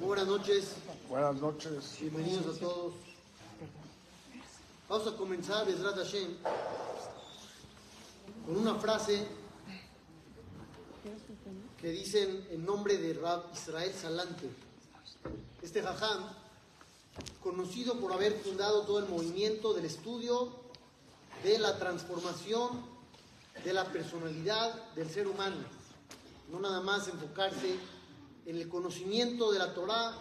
Buenas noches, Buenas noches. bienvenidos a todos. Vamos a comenzar, Bezrat Hashem, con una frase que dicen en nombre de Rab Israel Salante. Este jajam, conocido por haber fundado todo el movimiento del estudio de la transformación de la personalidad del ser humano. No nada más enfocarse en el conocimiento de la Torá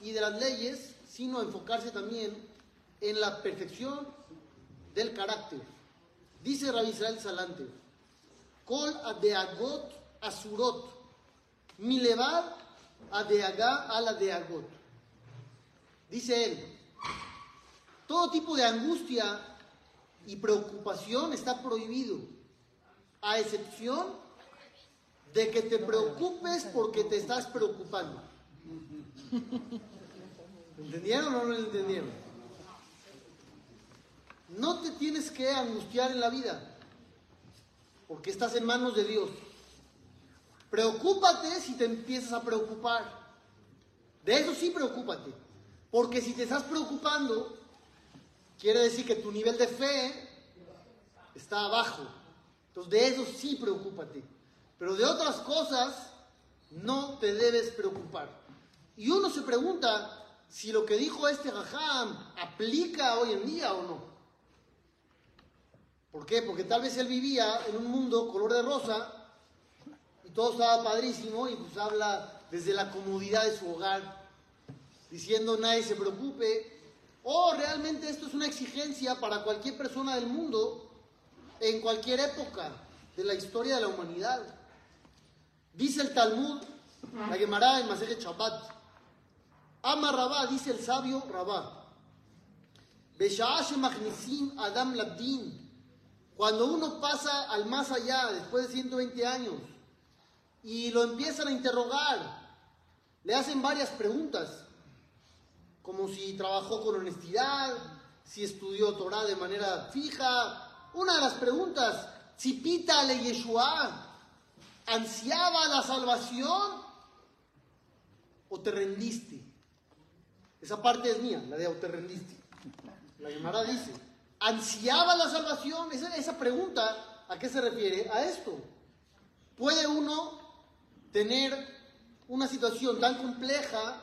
y de las leyes, sino enfocarse también en la perfección del carácter. Dice Rabbi Israel Salante, Kol adeagot asurot, milevad adeagá al adeagot. Dice él, todo tipo de angustia y preocupación está prohibido, a excepción de que te preocupes porque te estás preocupando. ¿Entendieron o no lo entendieron? No te tienes que angustiar en la vida, porque estás en manos de Dios. Preocúpate si te empiezas a preocupar. De eso sí preocúpate, porque si te estás preocupando, quiere decir que tu nivel de fe está abajo. Entonces de eso sí preocúpate. Pero de otras cosas no te debes preocupar. Y uno se pregunta si lo que dijo este Jajam aplica hoy en día o no. ¿Por qué? Porque tal vez él vivía en un mundo color de rosa y todo estaba padrísimo y pues habla desde la comodidad de su hogar, diciendo nadie se preocupe. O realmente esto es una exigencia para cualquier persona del mundo en cualquier época de la historia de la humanidad. Dice el Talmud, la Gemara en Masejet Shabbat, Ama Rabá, dice el sabio Rabá, Adam Labdin, cuando uno pasa al más allá, después de 120 años, y lo empiezan a interrogar, le hacen varias preguntas, como si trabajó con honestidad, si estudió Torah de manera fija. Una de las preguntas, si pita le Yeshua, ¿Ansiaba la salvación o te rendiste? Esa parte es mía, la de o te rendiste. La Gemara dice, ¿ansiaba la salvación? Esa, esa pregunta, ¿a qué se refiere? A esto. ¿Puede uno tener una situación tan compleja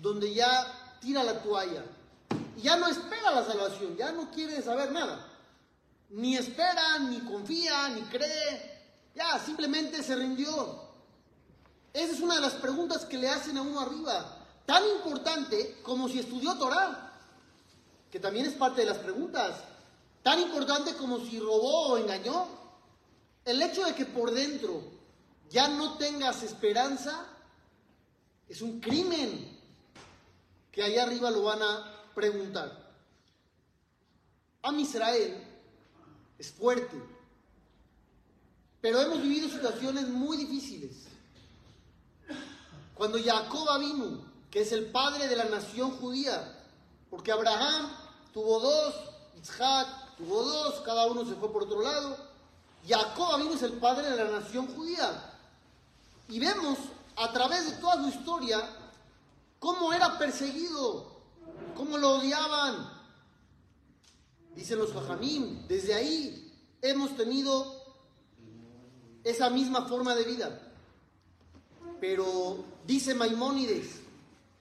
donde ya tira la toalla y ya no espera la salvación, ya no quiere saber nada? Ni espera, ni confía, ni cree, ya, simplemente se rindió. Esa es una de las preguntas que le hacen a uno arriba. Tan importante como si estudió Torah, que también es parte de las preguntas. Tan importante como si robó o engañó. El hecho de que por dentro ya no tengas esperanza es un crimen que allá arriba lo van a preguntar. Am Israel es fuerte, pero hemos vivido situaciones muy difíciles. Cuando Jacob vino, que es el padre de la nación judía, porque Abraham tuvo dos, Isaac tuvo dos, cada uno se fue por otro lado. Jacob vino es el padre de la nación judía. Y vemos a través de toda su historia cómo era perseguido, cómo lo odiaban. Dicen los Jajamim, desde ahí hemos tenido esa misma forma de vida. Pero dice Maimónides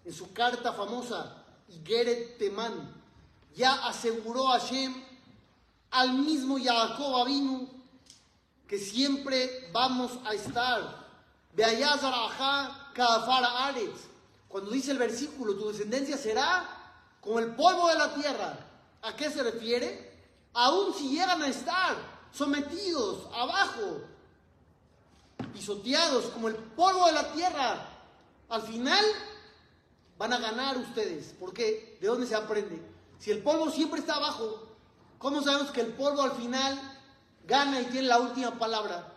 en su carta famosa, Igeret Temán, ya aseguró a Hashem al mismo Jacob Avinu que siempre vamos a estar. Cuando dice el versículo, tu descendencia será como el polvo de la tierra. ¿A qué se refiere? Aún si llegan a estar sometidos abajo pisoteados como el polvo de la tierra, al final van a ganar ustedes. ¿Por qué? ¿De dónde se aprende? Si el polvo siempre está abajo, ¿cómo sabemos que el polvo al final gana y tiene la última palabra?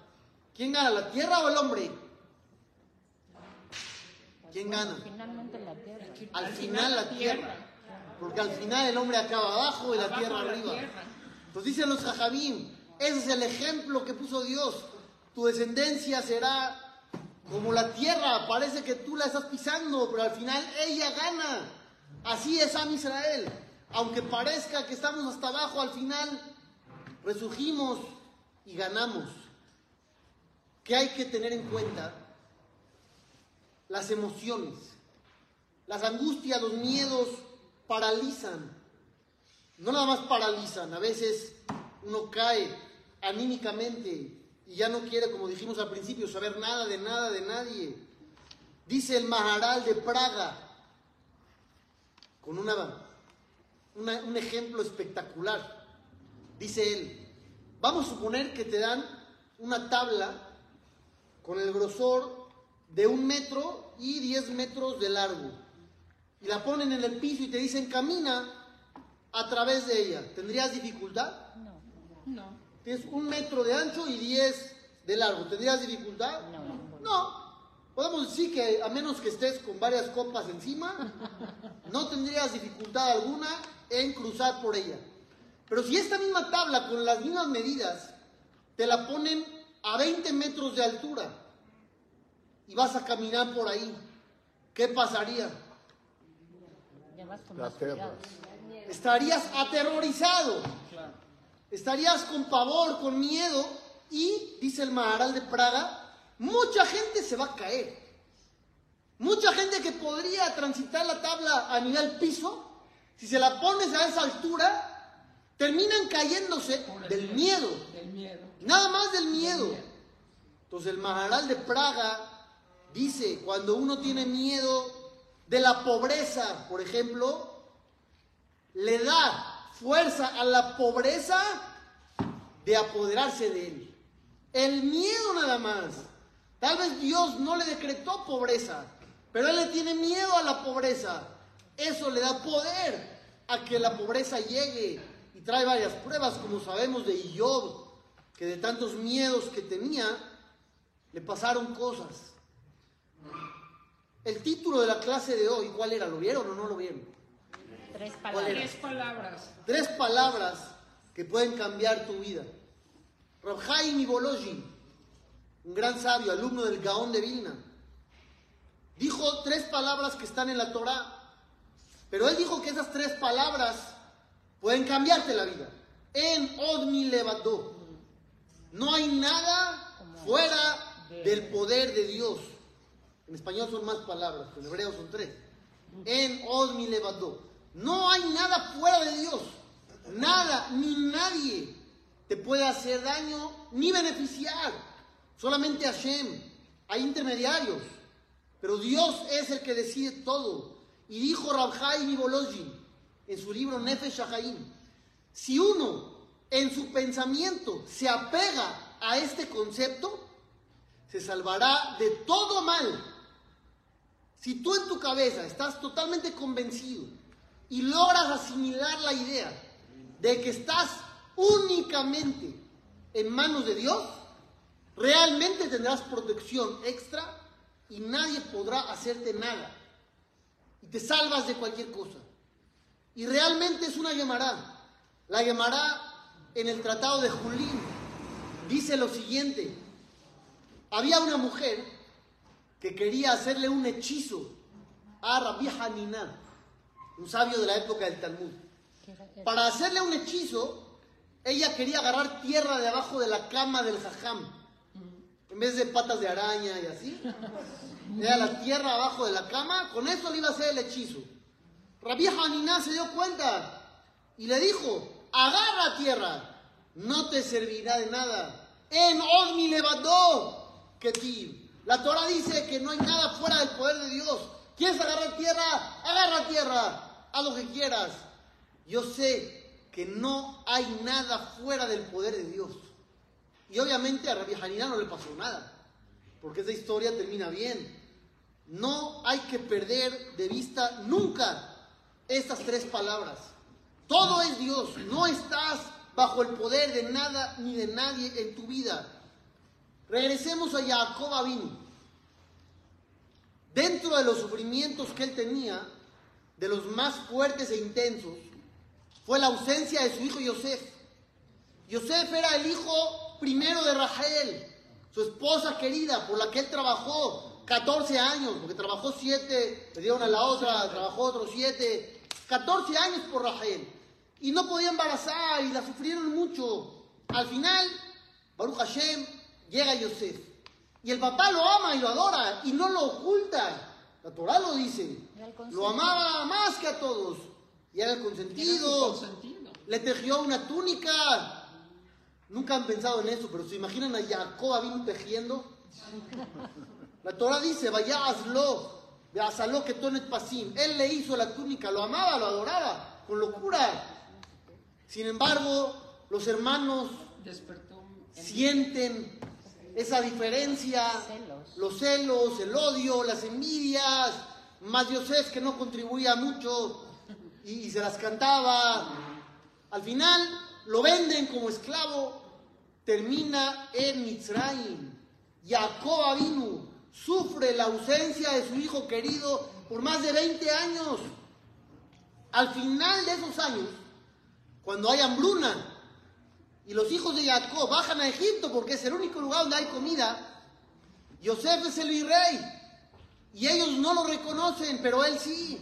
¿Quién gana, la tierra o el hombre? ¿Quién gana? Finalmente la tierra. Al final la tierra. Porque al final el hombre acaba abajo y la tierra arriba. Entonces dicen los jajabim, ese es el ejemplo que puso Dios tu descendencia será Como la tierra, parece que tú la estás pisando, pero al final ella gana. Así es Am Israel. Aunque parezca que estamos hasta abajo, al final resurgimos y ganamos. ¿Qué hay que tener en cuenta? Las emociones, las angustias, los miedos paralizan. No nada más paralizan, a veces uno cae anímicamente y ya no quiere, como dijimos al principio, saber nada de nada de nadie. Dice el Maharal de Praga, con una, un ejemplo espectacular. Dice él, vamos a suponer que te dan una tabla con el grosor de un metro y diez metros de largo. Y la ponen en el piso y te dicen, camina a través de ella. ¿Tendrías dificultad? No, no. Tienes un metro de ancho y diez de largo. ¿Tendrías dificultad? No. No. Podemos decir que a menos que estés con varias copas encima, no tendrías dificultad alguna en cruzar por ella. Pero si esta misma tabla con las mismas medidas te la ponen a 20 metros de altura y vas a caminar por ahí, ¿qué pasaría? Estarías aterrorizado, estarías con pavor, con miedo y, dice el Maharal de Praga, mucha gente se va a caer. Mucha gente que podría transitar la tabla a nivel piso, si se la pones a esa altura, terminan cayéndose del miedo. El miedo. Nada más del miedo. Entonces el Maharal de Praga dice, cuando uno tiene miedo de la pobreza, por ejemplo, le da fuerza a la pobreza de apoderarse de él. El miedo nada más. Tal vez Dios no le decretó pobreza, pero él le tiene miedo a la pobreza. Eso le da poder a que la pobreza llegue y trae varias pruebas, como sabemos de Job, que de tantos miedos que tenía, le pasaron cosas. El título de la clase de hoy, ¿cuál era? ¿Lo vieron o no lo vieron? Tres ¿Cuál palabras. Tres palabras. Tres palabras que pueden cambiar tu vida. Rabhaim Ibolojin, un gran sabio, alumno del Gaón de Vilna, dijo tres palabras que están en la Torá, pero él dijo que esas tres palabras pueden cambiarte la vida. En Odmi Levadó. No hay nada fuera del poder de Dios. En español son más palabras, en hebreo son tres. En Odmi Levadó. No hay nada fuera de Dios. Nada, ni nadie te puede hacer daño ni beneficiar. Solamente Hashem. Hay intermediarios. Pero Dios es el que decide todo. Y dijo Rabhaim y Bolojin en su libro Nefesh Haim, si uno en su pensamiento se apega a este concepto, se salvará de todo mal. Si tú en tu cabeza estás totalmente convencido y logras asimilar la idea de que estás únicamente en manos de Dios, realmente tendrás protección extra y nadie podrá hacerte nada. Y te salvas de cualquier cosa. Y realmente es una llamará. La llamará en el tratado de Julín. Dice lo siguiente. Había una mujer que quería hacerle un hechizo a Rabbi Hanina, un sabio de la época del Talmud. Para hacerle un hechizo, ella quería agarrar tierra de abajo de la cama del jajam. En vez de patas de araña y así. Era la tierra abajo de la cama. Con eso le iba a hacer el hechizo. Rabbi Haniná se dio cuenta y le dijo, agarra tierra, no te servirá de nada. En Osmi levantó que La Torah dice que no hay nada fuera del poder de Dios. ¿Quieres agarrar tierra? Agarra tierra. Haz lo que quieras. Yo sé que no hay nada fuera del poder de Dios. Y obviamente a Rabbi Hanina no le pasó nada, porque esa historia termina bien. No hay que perder de vista nunca estas tres palabras. Todo es Dios, no estás bajo el poder de nada ni de nadie en tu vida. Regresemos a Jacob Avinu. Dentro de los sufrimientos que él tenía, de los más fuertes e intensos, fue la ausencia de su hijo Yosef. Yosef era el hijo primero de Rachel, su esposa querida, por la que él trabajó 14 años, porque trabajó 7, le dieron a la otra, trabajó otros 7, 14 años por Rachel. Y no podía embarazar y la sufrieron mucho. Al final, Baruch Hashem llega Yosef. Y el papá lo ama y lo adora y no lo oculta. La Torah lo dice. Lo amaba más que a todos. Y era el consentido. consentido. Le tejió una túnica. Nunca han pensado en eso, pero se imaginan a Jacob vino tejiendo. La Torah dice, vaya hazlo, hazlo que tonet pasim. Él le hizo la túnica, lo amaba, lo adoraba, con locura. Sin embargo, los hermanos sienten esa diferencia, Celos. los celos, el odio, las envidias, más Yosef que no contribuía mucho y, y se las cantaba. Al final lo venden como esclavo, termina en Mitzrayim. Jacob Avinu sufre la ausencia de su hijo querido por más de 20 años. Al final de esos años, cuando hay hambruna, y los hijos de Jacob bajan a Egipto porque es el único lugar donde hay comida. Yosef es el virrey y ellos no lo reconocen, pero él sí.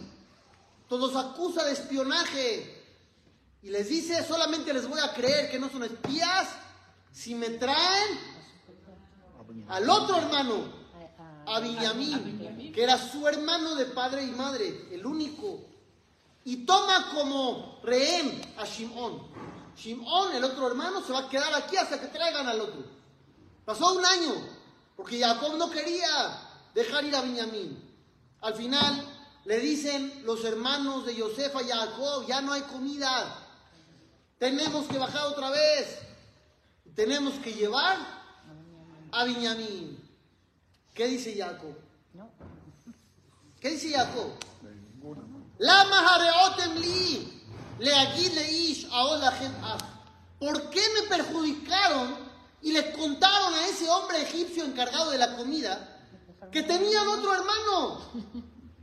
Todos acusa de espionaje y les dice, solamente les voy a creer que no son espías si me traen al otro hermano, A- Benjamín. que era su hermano de padre y madre, el único. Y toma como rehén a Shimón. Shimón, el otro hermano, se va a quedar aquí hasta que traigan al otro. Pasó un año, porque Jacob no quería dejar ir a Benjamín. Al final le dicen los hermanos de Yosef a Jacob, ya no hay comida. Tenemos que bajar otra vez. Tenemos que llevar a Benjamín. ¿Qué dice Jacob? No. ¿Qué dice Jacob? Af. ¿Por qué me perjudicaron y le contaron a ese hombre egipcio encargado de la comida que tenían otro hermano?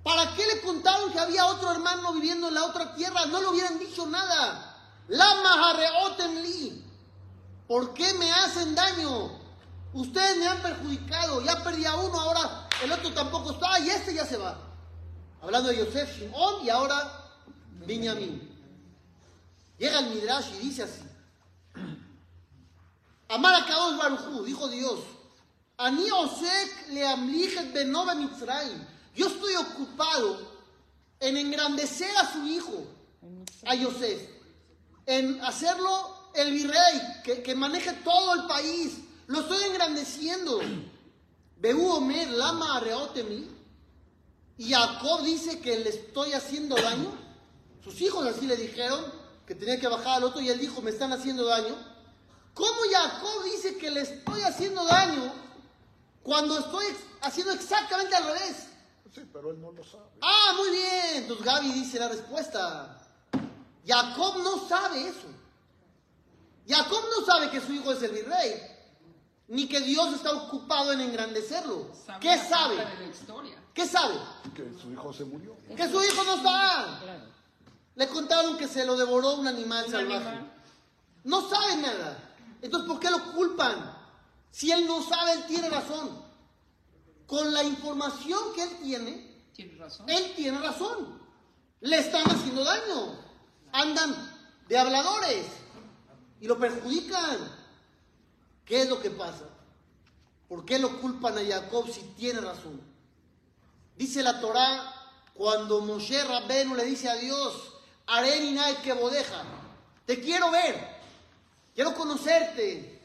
¿Para qué le contaron que había otro hermano viviendo en la otra tierra? No le hubieran dicho nada. Lama li. ¿Por qué me hacen daño? Ustedes me han perjudicado. Ya perdí a uno, ahora el otro tampoco está y este ya se va. Hablando de Yosef, Shimon y ahora Benjamín. Llega el Midrash y dice así. Amar a Kadosh Barujú, dijo Dios. Yo estoy ocupado en engrandecer a su hijo, a Yosef, en hacerlo el virrey, que, que maneje todo el país. Lo estoy engrandeciendo. Beú Omer, lama arreotemi. Y Jacob dice que le estoy haciendo daño. Sus hijos así le dijeron que tenía que bajar al otro y él dijo, me están haciendo daño. ¿Cómo Jacob dice que le estoy haciendo daño cuando estoy haciendo exactamente al revés? Sí, pero él no lo sabe. Ah, muy bien. Entonces Gaby dice la respuesta. Jacob no sabe eso. Jacob no sabe que su hijo es el virrey, ni que Dios está ocupado en engrandecerlo. ¿Qué sabe? la historia. ¿Qué sabe? Que su hijo se murió. Que su hijo no está. Claro. Le contaron que se lo devoró un animal Un salvaje. animal. No sabe nada. Entonces, ¿por qué lo culpan? Si él no sabe, él tiene razón. Con la información que él tiene, Tienes razón. él tiene razón. Le están haciendo daño. Andan de habladores y lo perjudican. ¿Qué es lo que pasa? ¿Por qué lo culpan a Jacob si tiene razón? Dice la Torá, cuando Moshe Rabbenu le dice a Dios, Areni Nai que bodeja, te quiero ver, quiero conocerte.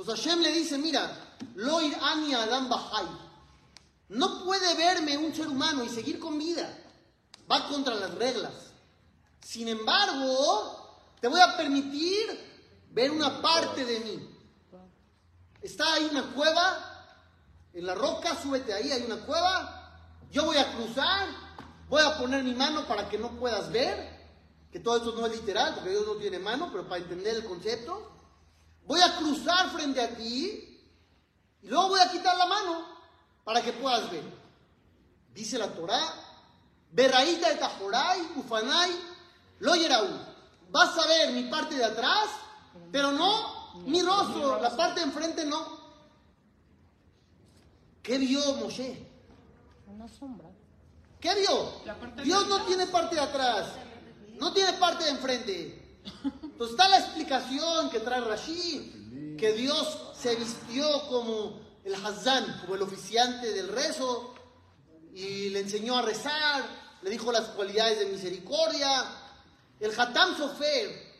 Entonces Hashem le dice, mira, Loir Ani Adam Bahai, no puede verme un ser humano y seguir con vida, va contra las reglas. Sin embargo, te voy a permitir ver una parte de mí. Está ahí una cueva, en la roca, súbete ahí, hay una cueva. Yo voy a cruzar, voy a poner mi mano para que no puedas ver, que todo esto no es literal, porque Dios no tiene mano, pero para entender el concepto. Voy a cruzar frente a ti y luego voy a quitar la mano para que puedas ver. Dice la Torá, Berraíta de Tajoray, Ufanay, lo. Vas a ver mi parte de atrás, pero no mi rostro, la parte de enfrente no. ¿Qué vio Moshe? Una sombra. ¿Qué vio? Dios no tiene parte de atrás, no tiene parte de enfrente. Entonces está la explicación que trae Rashi, que Dios se vistió como el Hazán, como el oficiante del rezo, y le enseñó a rezar, le dijo las cualidades de misericordia. El Hatam Sofer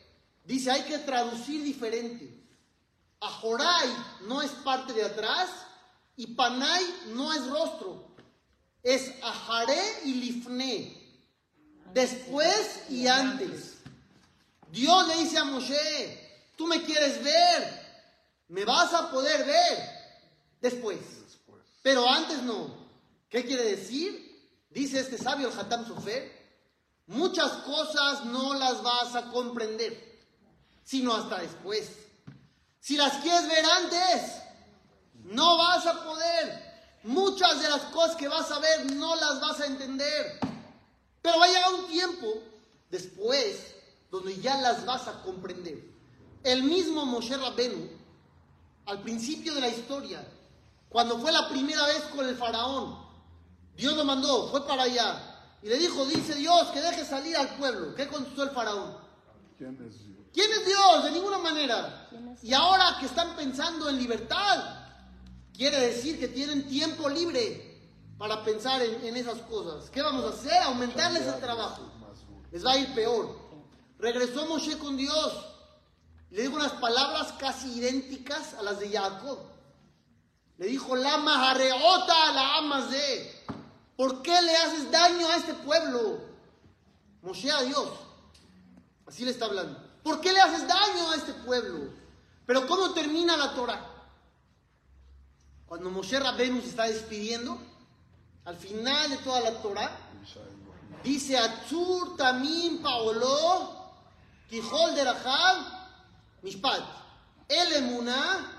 dice hay que traducir diferente. Ajoray no es parte de atrás y Panay no es rostro. Es Ajaré y Lifné. Después y antes. Dios le dice a Moshe, tú me quieres ver, me vas a poder ver después. Pero antes no. ¿Qué quiere decir? Dice este sabio, el Hatam Sofer, muchas cosas no las vas a comprender, sino hasta después. Si las quieres ver antes, no vas a poder. Muchas de las cosas que vas a ver no las vas a entender. Pero va a llegar un tiempo después donde ya las vas a comprender. El mismo Moshe Rabbenu, al principio de la historia, cuando fue la primera vez con el faraón, Dios lo mandó, fue para allá. Y le dijo, dice Dios, que deje salir al pueblo. ¿Qué contestó el faraón? ¿Quién es Dios? ¿Quién es Dios? De ninguna manera. ¿Quién es Y ahora que están pensando en libertad, quiere decir que tienen tiempo libre para pensar en, en esas cosas. ¿Qué vamos a hacer? Aumentarles el trabajo. Les va a ir peor. Regresó Moshe con Dios. Le dijo unas palabras casi idénticas a las de Jacob. Le dijo, Lama jareota la amas de. ¿Por qué le haces daño a este pueblo? Moshe a Dios. Así le está hablando. ¿Por qué le haces daño a este pueblo? Pero ¿cómo termina la Torah? Cuando Moshe Rabbenu se está despidiendo, al final de toda la Torah, dice Atzur Tamim Paolo, Kijol de Rahab, Mishpat, El Emuná,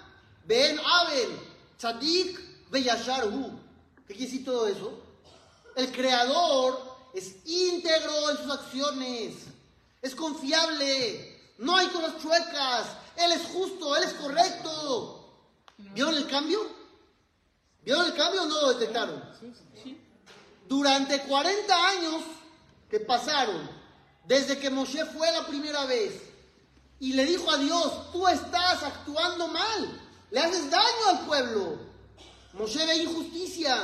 Ben Abel, Tzadik, Beyashar Hu. ¿Qué quiere decir todo eso? El creador es íntegro en sus acciones, es confiable, no hay cosas chuecas, él es justo, él es correcto. ¿Vieron el cambio? ¿Vieron el cambio o no lo detectaron? Durante 40 años que pasaron, desde que Moshe fue la primera vez y le dijo a Dios, tú estás actuando mal, le haces daño al pueblo. Moshe ve injusticia.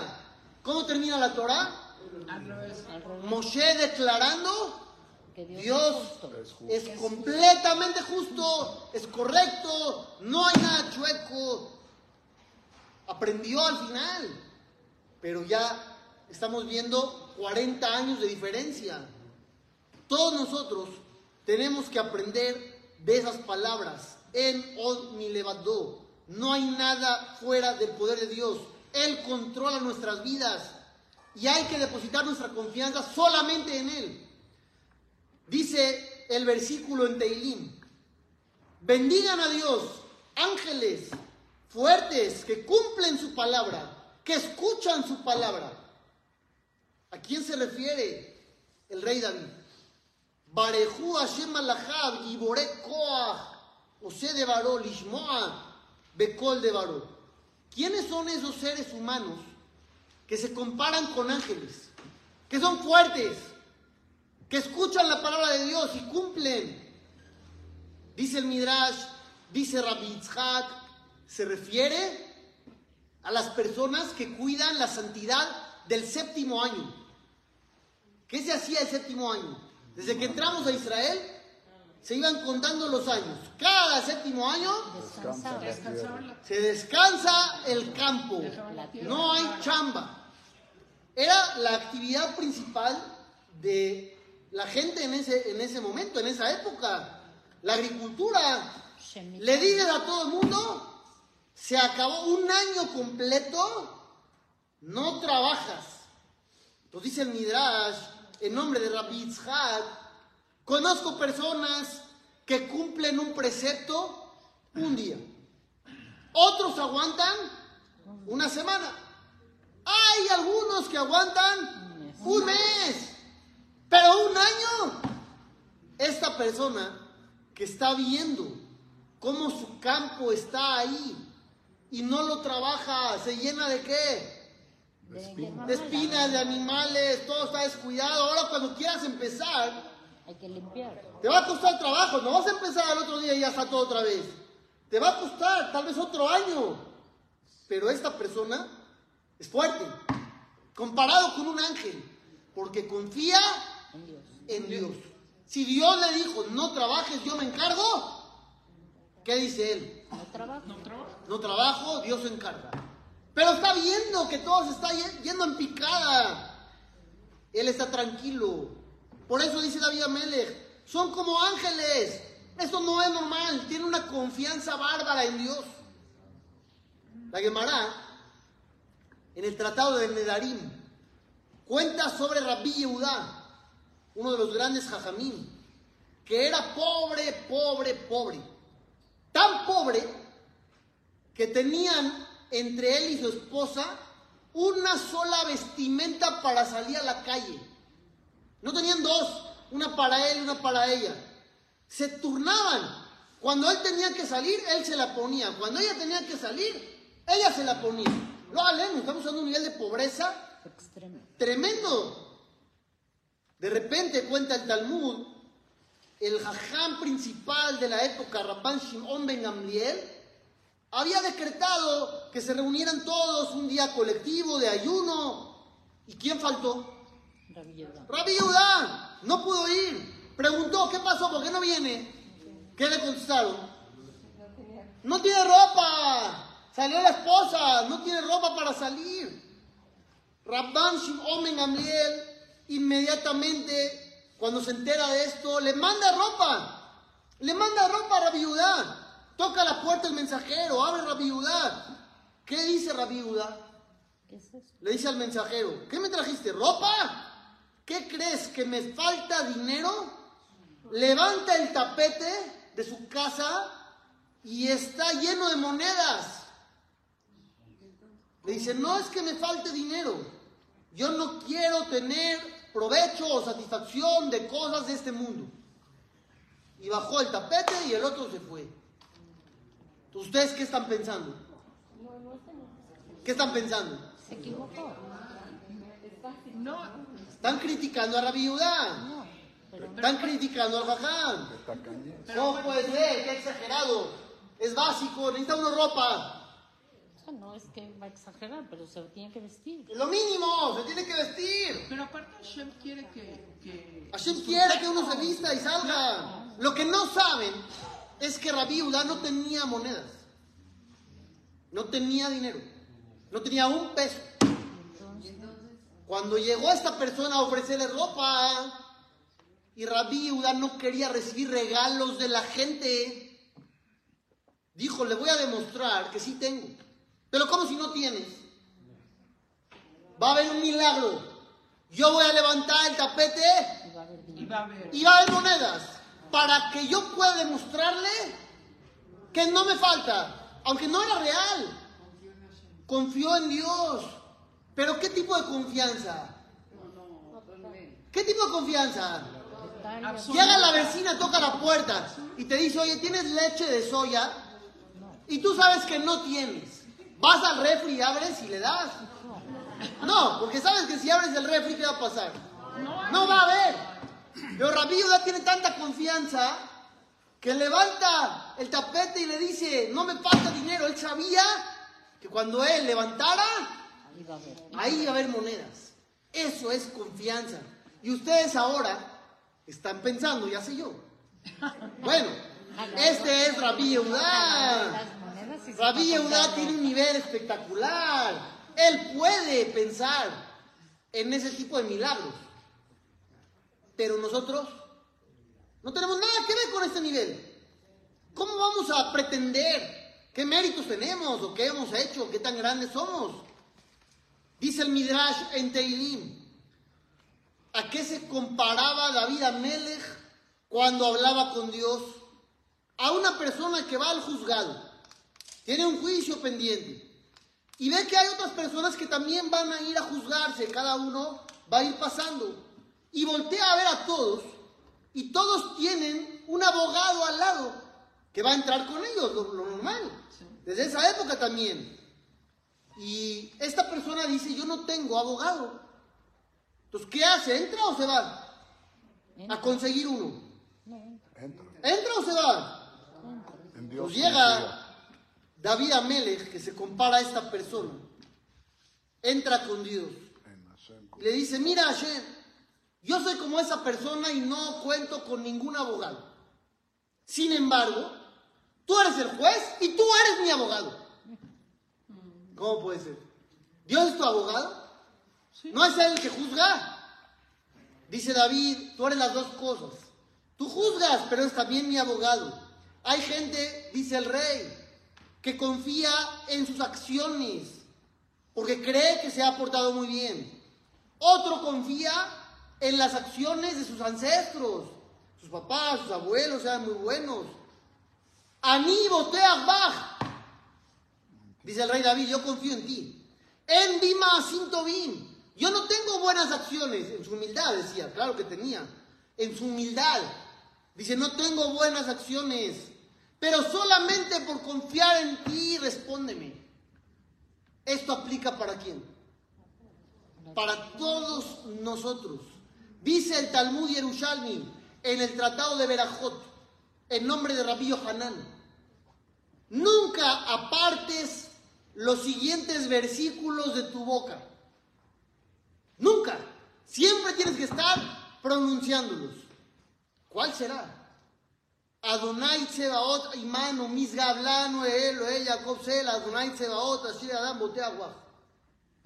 ¿Cómo termina la Torah? Al revés. Al revés. Moshe declarando, Que Dios, Dios es justo. es completamente justo, es correcto, no hay nada chueco. Aprendió al final, pero ya estamos viendo 40 años de diferencia. Todos nosotros tenemos que aprender de esas palabras. En od mi levadó. No hay nada fuera del poder de Dios. Él controla nuestras vidas y hay que depositar nuestra confianza solamente en Él. Dice el versículo en Teilim, bendigan a Dios, ángeles fuertes que cumplen su palabra, que escuchan su palabra. ¿A quién se refiere el rey David? Hashem Ose de Baró, Lishmoa. ¿Quiénes son esos seres humanos que se comparan con ángeles? Que son fuertes, que escuchan la palabra de Dios y cumplen. Dice el Midrash, dice Rabbi Yitzhak, se refiere a las personas que cuidan la santidad del séptimo año. ¿Qué se hacía el séptimo año? Desde que entramos a Israel, se iban contando los años. Cada séptimo año se descansa el campo. No hay chamba. Era la actividad principal de la gente en ese, en ese momento, en esa época. La agricultura. Le dices a todo el mundo, se acabó un año completo, no trabajas. Entonces dice el Midrash, en nombre de Rabbi conozco personas que cumplen un precepto un día. Otros aguantan una semana. Hay algunos que aguantan un mes. Pero un año. Esta persona que está viendo cómo su campo está ahí, y no lo trabaja, se llena de qué? De, De espinas, de animales, todo está descuidado. Ahora cuando quieras empezar, Hay que limpiar. te va a costar trabajo, no vas a empezar al otro día y ya está todo otra vez. Te va a costar tal vez otro año. Pero esta persona es fuerte, comparado con un ángel, porque confía En Dios. en Dios. Si Dios le dijo, no trabajes, yo me encargo, ¿qué dice él? No trabajo. No trabajo, Dios se encarga. Pero está viendo que todo se está ye- yendo en picada. Él está tranquilo. Por eso dice David Amelech, son como ángeles. Esto no es normal. Tiene una confianza bárbara en Dios. La Gemara, en el tratado de Nedarim, cuenta sobre Rabbi Yehudá, uno de los grandes jajamín, que era pobre, pobre, pobre. Tan pobre que tenían entre él y su esposa una sola vestimenta para salir a la calle. No tenían dos, una para él y una para ella. Se turnaban. Cuando él tenía que salir, él se la ponía. Cuando ella tenía que salir, ella se la ponía. Lo hablemos, estamos en un nivel de pobreza Extremo. tremendo. De repente cuenta el Talmud, el jajam principal de la época, Rabban Shimon Ben Gamliel, había decretado que se reunieran todos un día colectivo de ayuno. ¿Y quién faltó? Rabbi Yehuda, no pudo ir. Preguntó, ¿qué pasó? ¿Por qué no viene? ¿Qué le contestaron? No tiene ropa. Salió la esposa, no tiene ropa para salir. Rabban Shimon Ben Gamliel inmediatamente, cuando se entera de esto, le manda ropa. Le manda ropa a Rabbi Yehuda. Toca la puerta el mensajero, abre Rabbi Yehuda. ¿Qué dice Rabbi? ¿Qué es? Le dice al mensajero, ¿qué me trajiste? ¿Ropa? ¿Qué crees? ¿Que me falta dinero? Levanta el tapete de su casa y está lleno de monedas. Le dice, no es que me falte dinero. Yo no quiero tener provecho o satisfacción de cosas de este mundo. Y bajó el tapete y el otro se fue. ¿Ustedes qué están pensando? ¿Qué están pensando? Se equivocó. No, Están criticando a Rabbi Yudá. No. Pero Están criticando al Jajam. ¿Cómo puede ser? Qué exagerado. Es básico, necesita una ropa. no es que va a exagerar, pero se tiene que vestir. Es lo mínimo, se tiene que vestir. pero aparte Hashem quiere que... que Hashem quiere que uno se vista y salga. Lo que no saben es que Yudá no tenía monedas. No tenía dinero. No tenía un peso. Cuando llegó esta persona a ofrecerle ropa y Yehuda no quería recibir regalos de la gente, dijo, le voy a demostrar que sí tengo. Pero ¿cómo si no tienes? Va a haber un milagro. Yo voy a levantar el tapete Y va a va haber... y va a haber monedas para que yo pueda demostrarle que no me falta, aunque no era real. Confió en Dios. Pero ¿qué tipo de confianza? ¿Qué tipo de confianza? Llega la vecina, toca la puerta y te dice, oye, ¿tienes leche de soya? Y tú sabes que no tienes. Vas al refri y abres y le das. No, porque sabes que si abres el refri, ¿qué va a pasar? No va a haber. Pero Rabí Judá tiene tanta confianza que levanta el tapete y le dice, no me falta dinero. Él sabía que cuando él levantara, Ahí va a haber. ahí iba a haber monedas. Eso es confianza. Y ustedes ahora están pensando, ya sé yo. Bueno, este es Rabí se Rabí de- tiene un nivel espectacular. Él puede pensar en ese tipo de milagros. Pero nosotros no tenemos nada que ver con este nivel. ¿Cómo vamos a pretender qué méritos tenemos o qué hemos hecho, qué tan grandes somos? Dice el Midrash en Teilim, ¿a qué se comparaba David Amelech cuando hablaba con Dios? A una persona que va al juzgado, tiene un juicio pendiente y ve que hay otras personas que también van a ir a juzgarse, cada uno va a ir pasando y voltea a ver a todos y todos tienen un abogado al lado que va a entrar con ellos, lo, lo normal. Desde esa época también. Y esta persona dice, yo no tengo abogado. Entonces, ¿qué hace? ¿Entra o se va? A conseguir uno. No, entra, Entra. ¿Entra o se va? En Dios. Pues llega David Amelech, que se compara a esta persona. Entra con Dios. le dice, mira Hashem, yo soy como esa persona y no cuento con ningún abogado. Sin embargo, tú eres el juez y tú eres mi abogado. ¿Cómo puede ser? ¿Dios es tu abogado? ¿No es él el que juzga? Dice David, tú eres las dos cosas. Tú juzgas, pero es también mi abogado. Hay gente, dice el rey, que confía en sus acciones porque cree que se ha portado muy bien. Otro confía en las acciones de sus ancestros. Sus papás, sus abuelos eran muy buenos. Aní bach. Dice el rey David, yo confío en ti. En Dima Sintobim. Yo no tengo buenas acciones. En su humildad decía, claro que tenía. En su humildad. Dice, no tengo buenas acciones. Pero solamente por confiar en ti, respóndeme. ¿Esto aplica para quién? Para todos nosotros. Dice el Talmud Yerushalmi en el Tratado de Berajot, en nombre de Rabbi Hanan. Nunca apartes los siguientes versículos de tu boca. Nunca. Siempre tienes que estar pronunciándolos. ¿Cuál será? Adonai Tsebaot Imanu Misgablano Elo El Jacob Sel Adonai Tsebaot Ashir Adam Botea Guaj.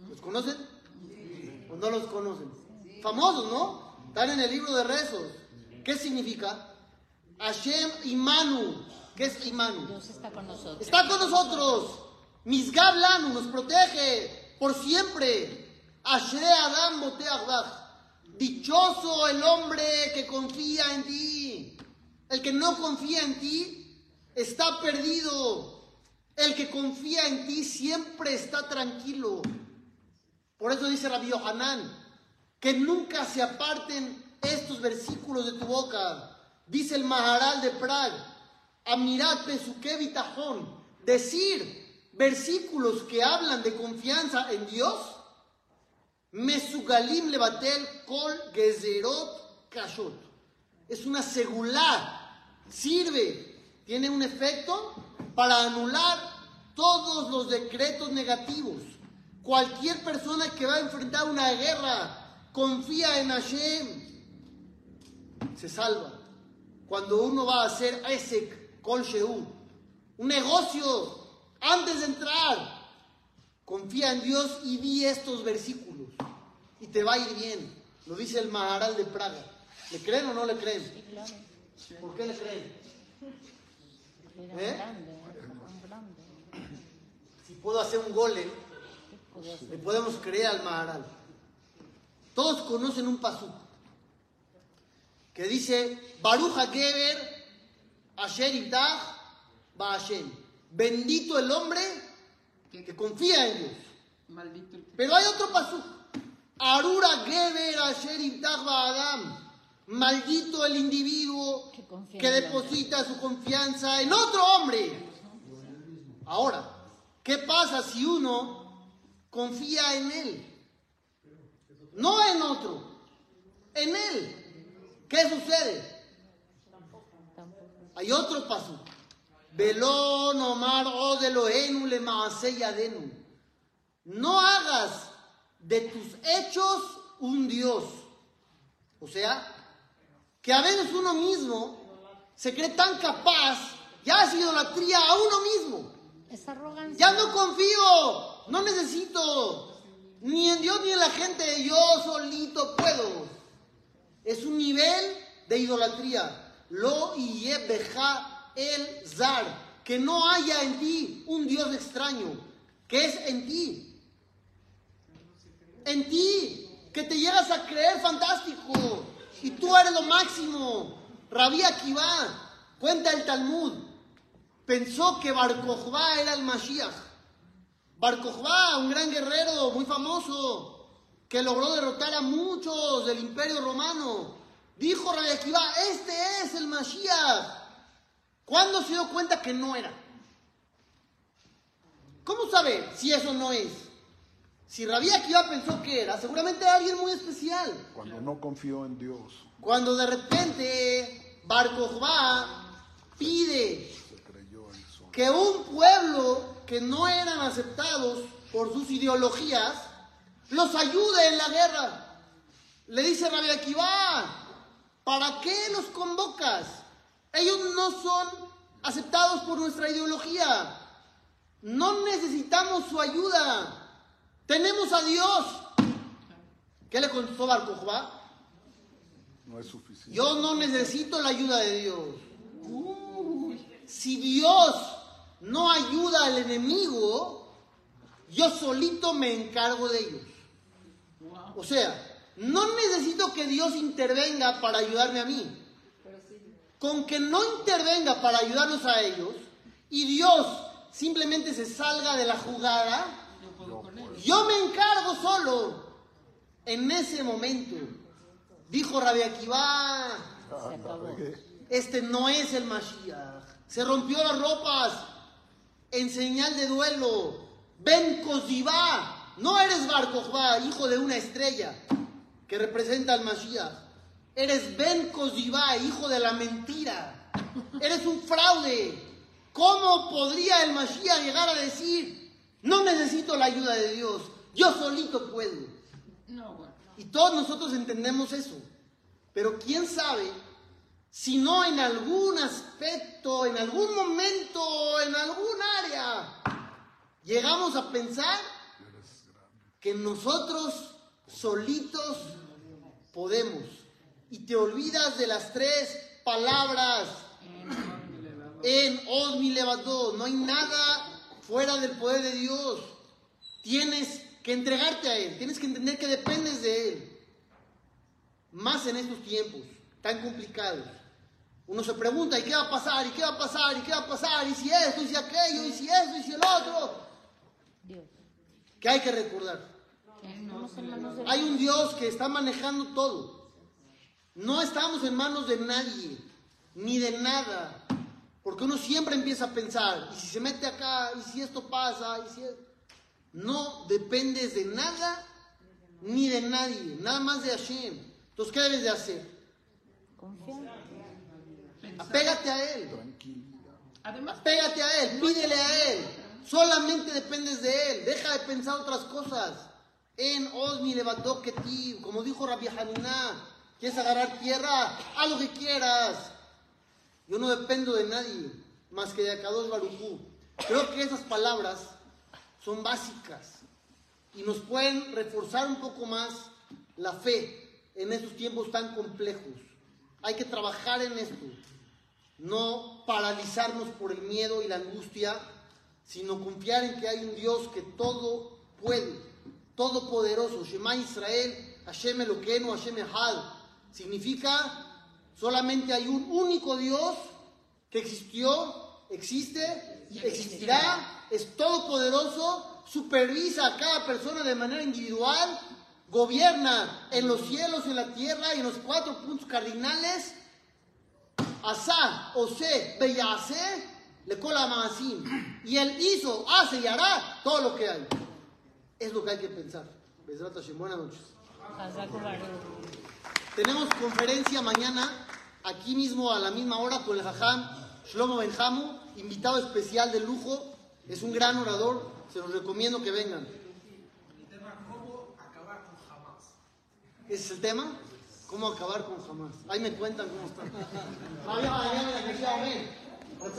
¿Los conocen? ¿O no los conocen? Famosos, ¿no? Están en el libro de rezos. ¿Qué significa? Hashem Imanu. ¿Qué es Imanu? Dios está con nosotros. Está con nosotros. Misgablanu nos protege por siempre. Ashre Adam. Dichoso el hombre que confía en ti. El que no confía en ti está perdido. El que confía en ti siempre está tranquilo. Por eso dice Rabbi Yohanan que nunca se aparten estos versículos de tu boca. Dice el Maharal de Prague, Amirat Pesuke Bitajón, decir versículos que hablan de confianza en Dios, Mesugalim Levatel Kol Gezerot Kashot. Es una segulá, sirve, tiene un efecto para anular todos los decretos negativos. Cualquier persona que va a enfrentar una guerra, confía en Hashem, se salva. Cuando uno va a hacer Esek Kol Shehu, un negocio, antes de entrar, confía en Dios y di estos versículos y te va a ir bien. Lo dice el Maharal de Praga. ¿Le creen o no le creen? Sí, claro. ¿Por qué le creen? ¿Eh? grande. Si puedo hacer un golem, ¿Qué podía hacer? le podemos creer al Maharal. Todos conocen un pasú que dice Baruch Geber Asher Ibtach Ba Hashem. Bendito el hombre que confía en Dios. Maldito el que Pero hay otro pasú. Arura Geber Asher Ibtach Ba Adam. Maldito el individuo Que que deposita su confianza en otro hombre. Ahora, ¿qué pasa si uno confía en él? No en otro, en él. ¿Qué sucede? Hay otro paso. Velón Omar Odelohenu le Yadenu. No hagas de tus hechos un Dios. O sea, que a veces uno mismo se cree tan capaz, ya es idolatría a uno mismo. Es arrogancia. Ya no confío, no necesito ni en Dios ni en la gente, yo solito puedo. Es un nivel de idolatría. Lo yebeja el zar, que no haya en ti un Dios extraño, que es en ti. En ti, que te llegas a creer fantástico y tú eres lo máximo. Rabí Akiva, cuenta el Talmud, pensó que Bar era el Mashiach. Bar Kokhba, un gran guerrero muy famoso, que logró derrotar a muchos del imperio romano. Dijo Rabbi Akiva, este es el Mashiach. ¿Cuándo se dio cuenta que no era? ¿Cómo sabe si eso no es? Si Rabí Akiva pensó que era, seguramente era alguien muy especial. Cuando no confió en Dios, Cuando de repente Bar Kokhba pide que un pueblo que no eran aceptados por sus ideologías los ayude en la guerra. Le dice Rabbi Akiva, ¿para qué los convocas? Ellos no son aceptados por nuestra ideología. No necesitamos su ayuda. Tenemos a Dios. ¿Qué le contestó Bar no es suficiente. Yo no necesito la ayuda de Dios. Si Dios no ayuda al enemigo, yo solito me encargo de ellos. O sea, no necesito que Dios intervenga para ayudarme a mí. Con que no intervenga para ayudarnos a ellos y Dios simplemente se salga de la jugada, Yo me encargo solo. En ese momento, dijo Rabbi Akiva, acabó. este no es el Mashiach. Se rompió las ropas en señal de duelo. Ben Kozibá, no eres Bar Kokhba, hijo de una estrella que representa al Mashiach. Eres Ben Kozibá, hijo de la mentira. Eres un fraude. ¿Cómo podría el Mashiach llegar a decir, no necesito la ayuda de Dios, yo solito puedo? No, bueno. Y todos nosotros entendemos eso. Pero quién sabe si no en algún aspecto, en algún momento, en algún área, llegamos a pensar que nosotros solitos podemos. Y te olvidas de las tres palabras en Osmi Levadó. No hay nada fuera del poder de Dios. Tienes que entregarte a Él. Tienes que entender que dependes de Él. Más en estos tiempos tan complicados. Uno se pregunta, ¿y qué va a pasar? ¿Y qué va a pasar? ¿Y qué va a pasar? ¿Y si esto? ¿Y si aquello? ¿Y si esto? ¿Y si el otro? Dios. Que hay que recordar. Hay un Dios que está manejando todo. No estamos en manos de nadie, ni de nada. Porque uno siempre empieza a pensar, y si se mete acá, y si esto pasa, y si... es-". No dependes de nada, ni de nadie, nada más de Hashem. Entonces, ¿qué debes de hacer? confianza. Apégate a Él. Además, Pégate a Él, pídele a Él. Solamente dependes de Él. Deja de pensar otras cosas. En Osmi levantó que ti, como dijo Rabbi Haniná, quieres agarrar tierra, haz lo que quieras. Yo no dependo de nadie más que de Akadosh Baruchú. Creo que esas palabras son básicas y nos pueden reforzar un poco más la fe en estos tiempos tan complejos. Hay que trabajar en esto no paralizarnos por el miedo y la angustia, sino confiar en que hay un Dios que todo puede, todopoderoso. Shema Israel, Hashem Eloqueno, Hashem Echad. Significa solamente hay un único Dios que existió, existe, existirá, es todopoderoso, supervisa a cada persona de manera individual, gobierna en los cielos, en la tierra y en los cuatro puntos cardinales Asá, Ose, Beyase, le cola Maasim. Y él hizo, hace y hará todo lo que hay. Es lo que hay que pensar. Buenas noches. Tenemos conferencia mañana, aquí mismo a la misma hora, con el Jajam Shlomo Benjamu, invitado especial de lujo. Es un gran orador, se los recomiendo que vengan. ¿Ese es el tema? ¿Cómo acabar con jamás? Ahí me cuentan cómo está.